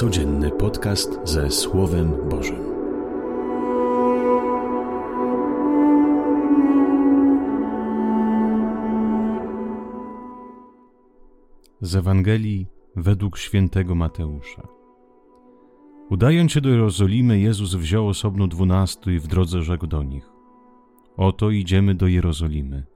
Codzienny podcast ze Słowem Bożym. Z Ewangelii według świętego Mateusza. Udając się do Jerozolimy, Jezus wziął osobno dwunastu i w drodze rzekł do nich: Oto idziemy do Jerozolimy,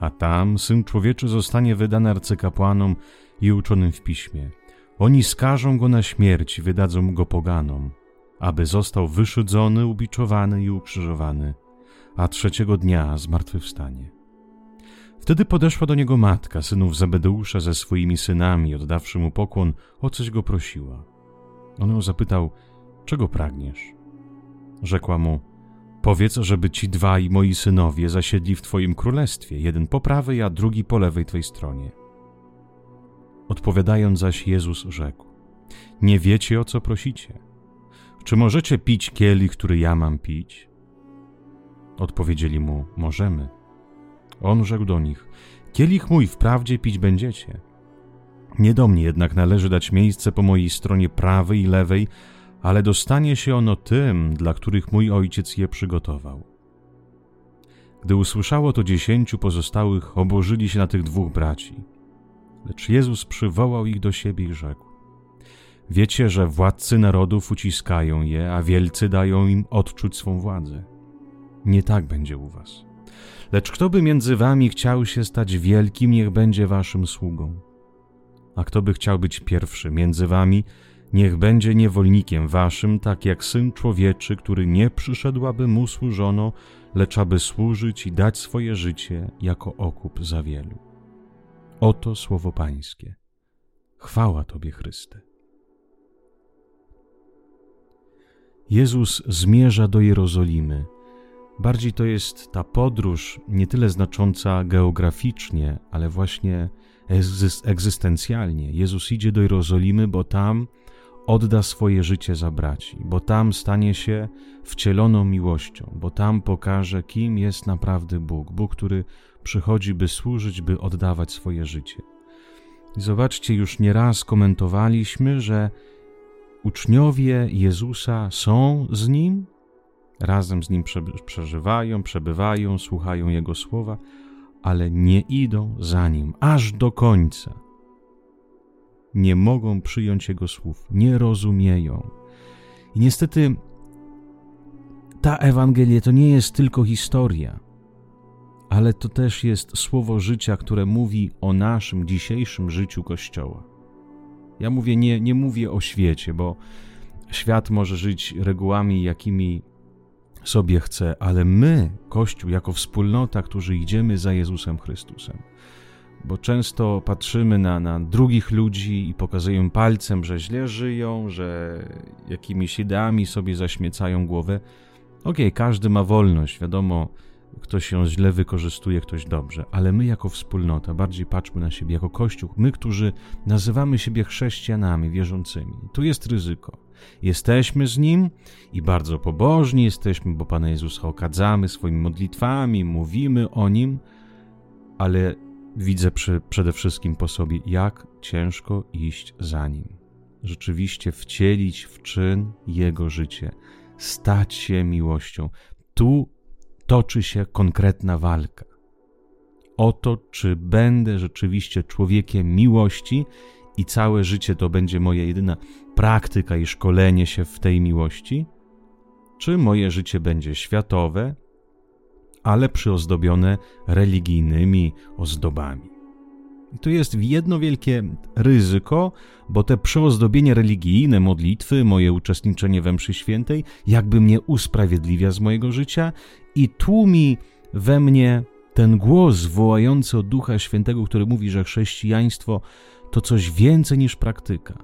a tam syn człowieczy zostanie wydany arcykapłanom i uczonym w piśmie oni skażą go na śmierć i wydadzą go poganom, aby został wyszydzony, ubiczowany i ukrzyżowany, a trzeciego dnia zmartwychwstanie. Wtedy podeszła do niego matka synów Zebedeusza ze swoimi synami, oddawszy mu pokłon, o coś go prosiła. On ją zapytał, czego pragniesz? Rzekła mu, powiedz, żeby ci dwaj moi synowie zasiedli w twoim królestwie, jeden po prawej, a drugi po lewej twej stronie. Odpowiadając zaś Jezus rzekł: Nie wiecie o co prosicie. Czy możecie pić kielich, który ja mam pić? Odpowiedzieli mu: Możemy. On rzekł do nich: Kielich mój wprawdzie pić będziecie. Nie do mnie jednak należy dać miejsce po mojej stronie prawej i lewej, ale dostanie się ono tym, dla których mój ojciec je przygotował. Gdy usłyszało to dziesięciu pozostałych, oburzyli się na tych dwóch braci. Lecz Jezus przywołał ich do siebie i rzekł: Wiecie, że władcy narodów uciskają je, a wielcy dają im odczuć swą władzę. Nie tak będzie u was. Lecz kto by między wami chciał się stać wielkim, niech będzie waszym sługą. A kto by chciał być pierwszy między wami, niech będzie niewolnikiem waszym, tak jak syn człowieczy, który nie przyszedł, aby mu służono, lecz aby służyć i dać swoje życie jako okup za wielu. Oto słowo Pańskie. Chwała Tobie, Chryste. Jezus zmierza do Jerozolimy. Bardziej to jest ta podróż nie tyle znacząca geograficznie, ale właśnie egzystencjalnie. Jezus idzie do Jerozolimy, bo tam odda swoje życie za braci, bo tam stanie się wcieloną miłością, bo tam pokaże, kim jest naprawdę Bóg. Bóg, który przychodzi, by służyć, by oddawać swoje życie. I zobaczcie, już nieraz komentowaliśmy, że uczniowie Jezusa są z Nim, razem z Nim przeżywają, przebywają, słuchają Jego słowa, ale nie idą za Nim aż do końca. Nie mogą przyjąć Jego słów, nie rozumieją. I niestety ta Ewangelia to nie jest tylko historia ale to też jest słowo życia, które mówi o naszym dzisiejszym życiu Kościoła. Ja mówię, nie, nie mówię o świecie, bo świat może żyć regułami, jakimi sobie chce, ale my, Kościół, jako wspólnota, którzy idziemy za Jezusem Chrystusem, bo często patrzymy na, na drugich ludzi i pokazują palcem, że źle żyją, że jakimiś ideami sobie zaśmiecają głowę. Okej, okay, każdy ma wolność, wiadomo, ktoś ją źle wykorzystuje, ktoś dobrze, ale my jako wspólnota bardziej patrzmy na siebie jako Kościół, my, którzy nazywamy siebie chrześcijanami wierzącymi. Tu jest ryzyko. Jesteśmy z Nim i bardzo pobożni jesteśmy, bo Pana Jezusa okadzamy swoimi modlitwami, mówimy o Nim, ale widzę przy, przede wszystkim po sobie, jak ciężko iść za Nim. Rzeczywiście wcielić w czyn Jego życie, stać się miłością. Tu toczy się konkretna walka. O to, czy będę rzeczywiście człowiekiem miłości i całe życie to będzie moja jedyna praktyka i szkolenie się w tej miłości, czy moje życie będzie światowe, ale przyozdobione religijnymi ozdobami. I to jest jedno wielkie ryzyko, bo te przyozdobienie religijne, modlitwy, moje uczestniczenie we mszy świętej, jakby mnie usprawiedliwia z mojego życia i tłumi we mnie ten głos wołający od Ducha Świętego, który mówi, że chrześcijaństwo to coś więcej niż praktyka.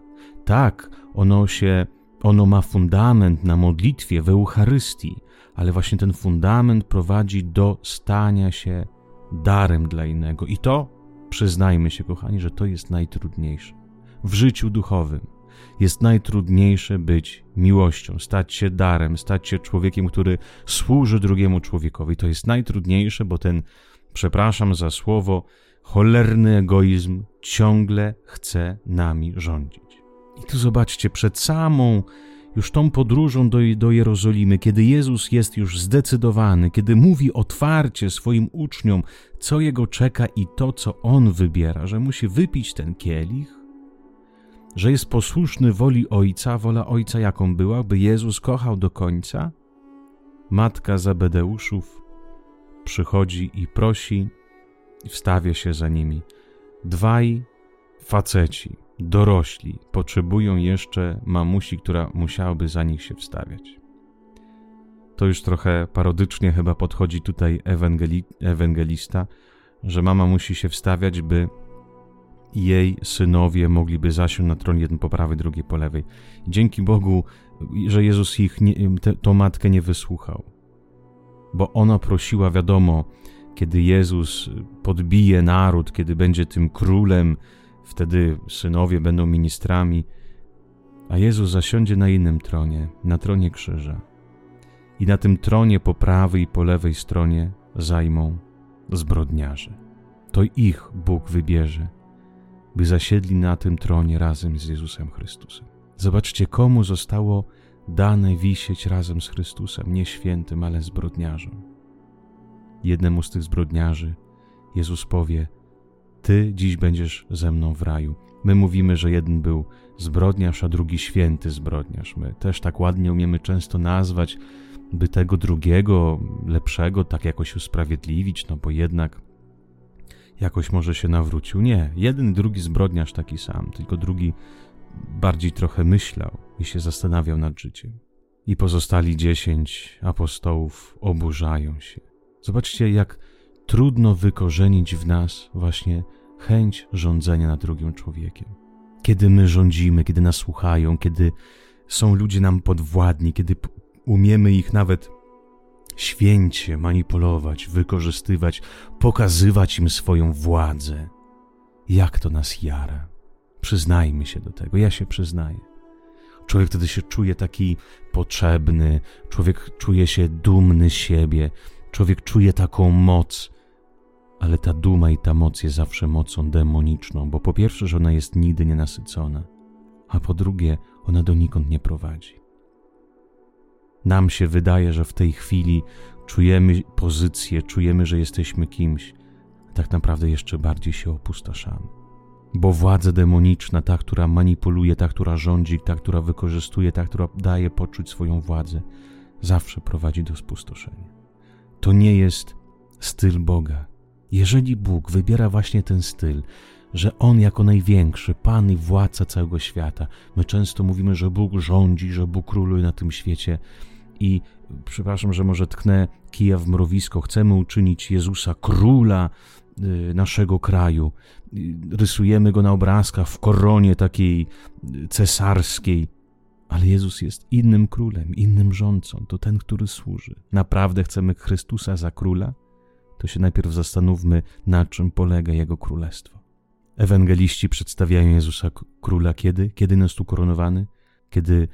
Tak, ono się, ono ma fundament na modlitwie, w Eucharystii, ale właśnie ten fundament prowadzi do stania się darem dla innego. I to Przyznajmy się, kochani, że to jest najtrudniejsze. W życiu duchowym jest najtrudniejsze być miłością, stać się darem, stać się człowiekiem, który służy drugiemu człowiekowi. To jest najtrudniejsze, bo ten, przepraszam za słowo, cholerny egoizm ciągle chce nami rządzić. I tu zobaczcie, przed samą już tą podróżą do, do Jerozolimy, kiedy Jezus jest już zdecydowany, kiedy mówi otwarcie swoim uczniom, co jego czeka i to, co on wybiera, że musi wypić ten kielich, że jest posłuszny woli Ojca, wola Ojca jaką była, by Jezus kochał do końca, matka Zabedeuszów przychodzi i prosi i wstawia się za nimi. Dwaj faceci, dorośli, potrzebują jeszcze mamusi, która musiałaby za nich się wstawiać. To już trochę parodycznie chyba podchodzi tutaj ewangeli ewangelista, że mama musi się wstawiać, by jej synowie mogliby zasiąść na tronie jeden po prawej, drugi po lewej. dzięki Bogu, że Jezus ich nie, te, tą matkę nie wysłuchał. Bo ona prosiła, wiadomo, kiedy Jezus podbije naród, kiedy będzie tym królem, wtedy synowie będą ministrami, a Jezus zasiądzie na innym tronie, na tronie krzyża. I na tym tronie po prawej i po lewej stronie zajmą zbrodniarze. To ich Bóg wybierze by zasiedli na tym tronie razem z Jezusem Chrystusem. Zobaczcie, komu zostało dane wisieć razem z Chrystusem, nie świętym, ale zbrodniarzom. Jednemu z tych zbrodniarzy Jezus powie: Ty dziś będziesz ze mną w raju. My mówimy, że jeden był zbrodniarz, a drugi święty zbrodniarz. My też tak ładnie umiemy często nazwać, by tego drugiego, lepszego, tak jakoś usprawiedliwić, no bo jednak jakoś może się nawrócił. Nie, jeden drugi zbrodniarz taki sam, tylko drugi bardziej trochę myślał i się zastanawiał nad życiem. I pozostali dziesięć apostołów oburzają się. Zobaczcie, jak trudno wykorzenić w nas właśnie chęć rządzenia nad drugim człowiekiem. Kiedy my rządzimy, kiedy nas słuchają, kiedy są ludzie nam podwładni, kiedy umiemy ich nawet święcie manipulować, wykorzystywać, pokazywać im swoją władzę. Jak to nas jara? Przyznajmy się do tego, ja się przyznaję. Człowiek wtedy się czuje taki potrzebny, człowiek czuje się dumny siebie, człowiek czuje taką moc, ale ta duma i ta moc jest zawsze mocą demoniczną, bo po pierwsze, że ona jest nigdy nienasycona, a po drugie, ona donikąd nie prowadzi. Nam się wydaje, że w tej chwili czujemy pozycję, czujemy, że jesteśmy kimś, tak naprawdę jeszcze bardziej się opustoszamy. Bo władza demoniczna, ta, która manipuluje, ta, która rządzi, ta, która wykorzystuje, ta, która daje poczuć swoją władzę, zawsze prowadzi do spustoszenia. To nie jest styl Boga. Jeżeli Bóg wybiera właśnie ten styl, że On jako największy, Pan i władca całego świata, my często mówimy, że Bóg rządzi, że Bóg króluje na tym świecie, i przepraszam, że może tknę kija w mrowisko, chcemy uczynić Jezusa króla y, naszego kraju. Y, rysujemy go na obrazkach w koronie takiej y, cesarskiej, ale Jezus jest innym królem, innym rządcą, to ten, który służy. Naprawdę chcemy Chrystusa za króla? To się najpierw zastanówmy, na czym polega Jego królestwo. Ewangeliści przedstawiają Jezusa króla kiedy? Kiedy nas tu koronowany? Kiedy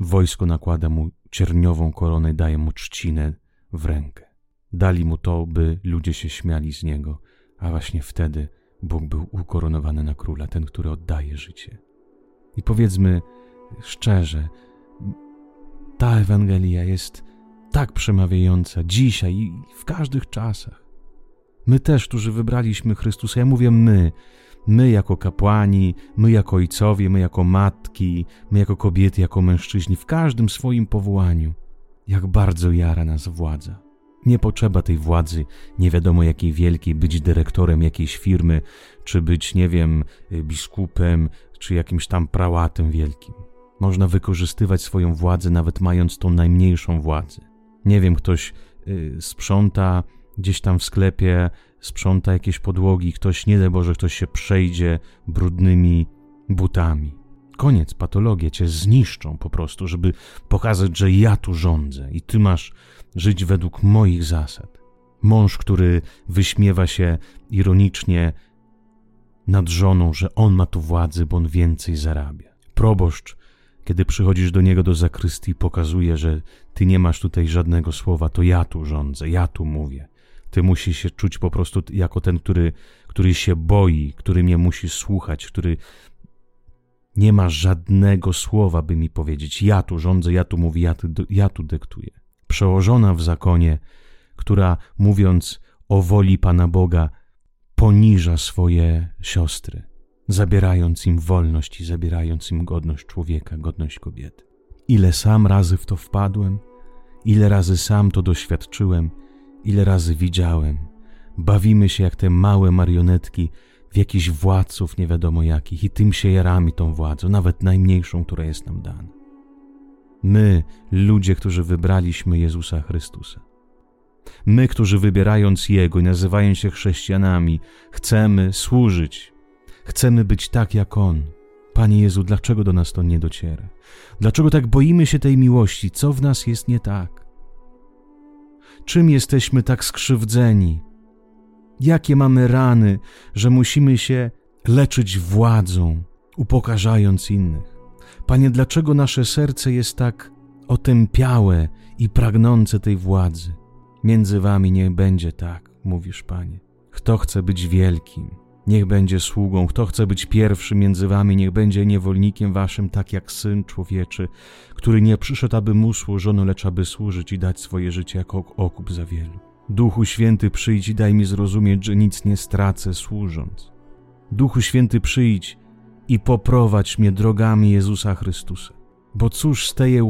wojsko nakłada mu cierniową koronę daje mu trzcinę w rękę. Dali mu to, by ludzie się śmiali z niego, a właśnie wtedy Bóg był ukoronowany na króla, ten, który oddaje życie. I powiedzmy szczerze, ta Ewangelia jest tak przemawiająca dzisiaj i w każdych czasach. My też, którzy wybraliśmy Chrystusa, ja mówię my, My jako kapłani, my jako ojcowie, my jako matki, my jako kobiety, jako mężczyźni, w każdym swoim powołaniu, jak bardzo jara nas władza. Nie potrzeba tej władzy, nie wiadomo jakiej wielkiej, być dyrektorem jakiejś firmy, czy być, nie wiem, biskupem, czy jakimś tam prałatem wielkim. Można wykorzystywać swoją władzę, nawet mając tą najmniejszą władzę. Nie wiem, ktoś y, sprząta gdzieś tam w sklepie sprząta jakieś podłogi, ktoś, nie daj Boże, ktoś się przejdzie brudnymi butami. Koniec, patologie cię zniszczą po prostu, żeby pokazać, że ja tu rządzę i ty masz żyć według moich zasad. Mąż, który wyśmiewa się ironicznie nad żoną, że on ma tu władzy, bo on więcej zarabia. Proboszcz, kiedy przychodzisz do niego do zakrystii, pokazuje, że ty nie masz tutaj żadnego słowa, to ja tu rządzę, ja tu mówię. Ty musisz się czuć po prostu jako ten, który, który się boi, który mnie musi słuchać, który Nie ma żadnego słowa, by mi powiedzieć: Ja tu rządzę, ja tu mówię, ja tu, ja tu dyktuję. Przełożona w zakonie, która mówiąc o woli Pana Boga, poniża swoje siostry, zabierając im wolność i zabierając im godność człowieka, godność kobiety. Ile sam razy w to wpadłem, ile razy sam to doświadczyłem, ile razy widziałem. Bawimy się jak te małe marionetki w jakichś władców nie wiadomo jakich i tym się jarami tą władzą, nawet najmniejszą, która jest nam dana. My, ludzie, którzy wybraliśmy Jezusa Chrystusa. My, którzy wybierając Jego i nazywając się chrześcijanami, chcemy służyć, chcemy być tak jak On. Panie Jezu, dlaczego do nas to nie dociera? Dlaczego tak boimy się tej miłości? Co w nas jest nie tak? Czym jesteśmy tak skrzywdzeni? Jakie mamy rany, że musimy się leczyć władzą, upokarzając innych? Panie, dlaczego nasze serce jest tak otępiałe i pragnące tej władzy? Między wami nie będzie tak, mówisz, Panie. Kto chce być wielkim, niech będzie sługą. Kto chce być pierwszy między wami, niech będzie niewolnikiem waszym, tak jak syn człowieczy, który nie przyszedł, aby mu służono, lecz aby służyć i dać swoje życie jako okup za wielu. Duchu Święty, przyjdź i daj mi zrozumieć, że nic nie stracę służąc. Duchu Święty, przyjdź i poprowadź mnie drogami Jezusa Chrystusa. Bo cóż z tej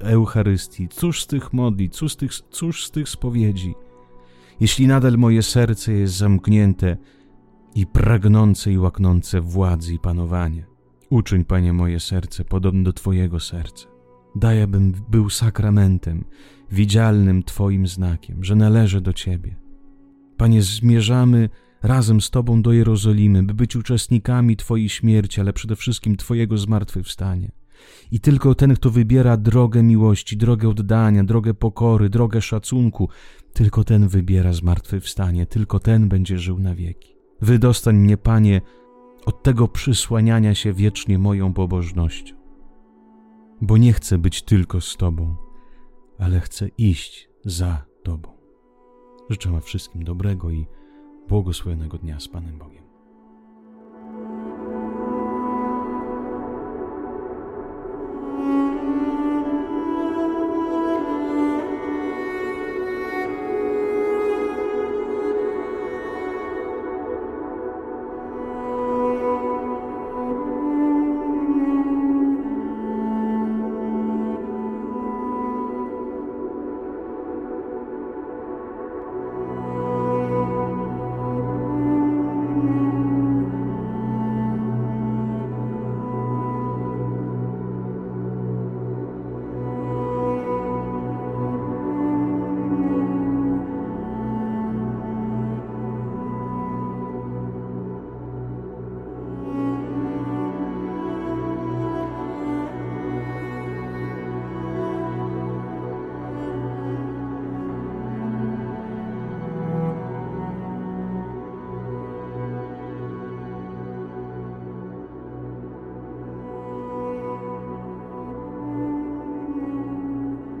Eucharystii, cóż z tych modli, cóż z tych, cóż z tych spowiedzi, jeśli nadal moje serce jest zamknięte i pragnące i łaknące władzy i panowania. Uczyń, Panie, moje serce podobne do Twojego serca. Daj, abym był sakramentem, widzialnym Twoim znakiem, że należę do Ciebie. Panie, zmierzamy razem z Tobą do Jerozolimy, by być uczestnikami Twojej śmierci, ale przede wszystkim Twojego zmartwychwstania. I tylko ten, kto wybiera drogę miłości, drogę oddania, drogę pokory, drogę szacunku, tylko ten wybiera zmartwychwstanie, tylko ten będzie żył na wieki. Wydostań mnie, Panie, od tego przysłaniania się wiecznie moją pobożnością, bo nie chcę być tylko z Tobą, ale chcę iść za Tobą. Życzę Wam wszystkim dobrego i błogosławionego dnia z Panem Bogiem.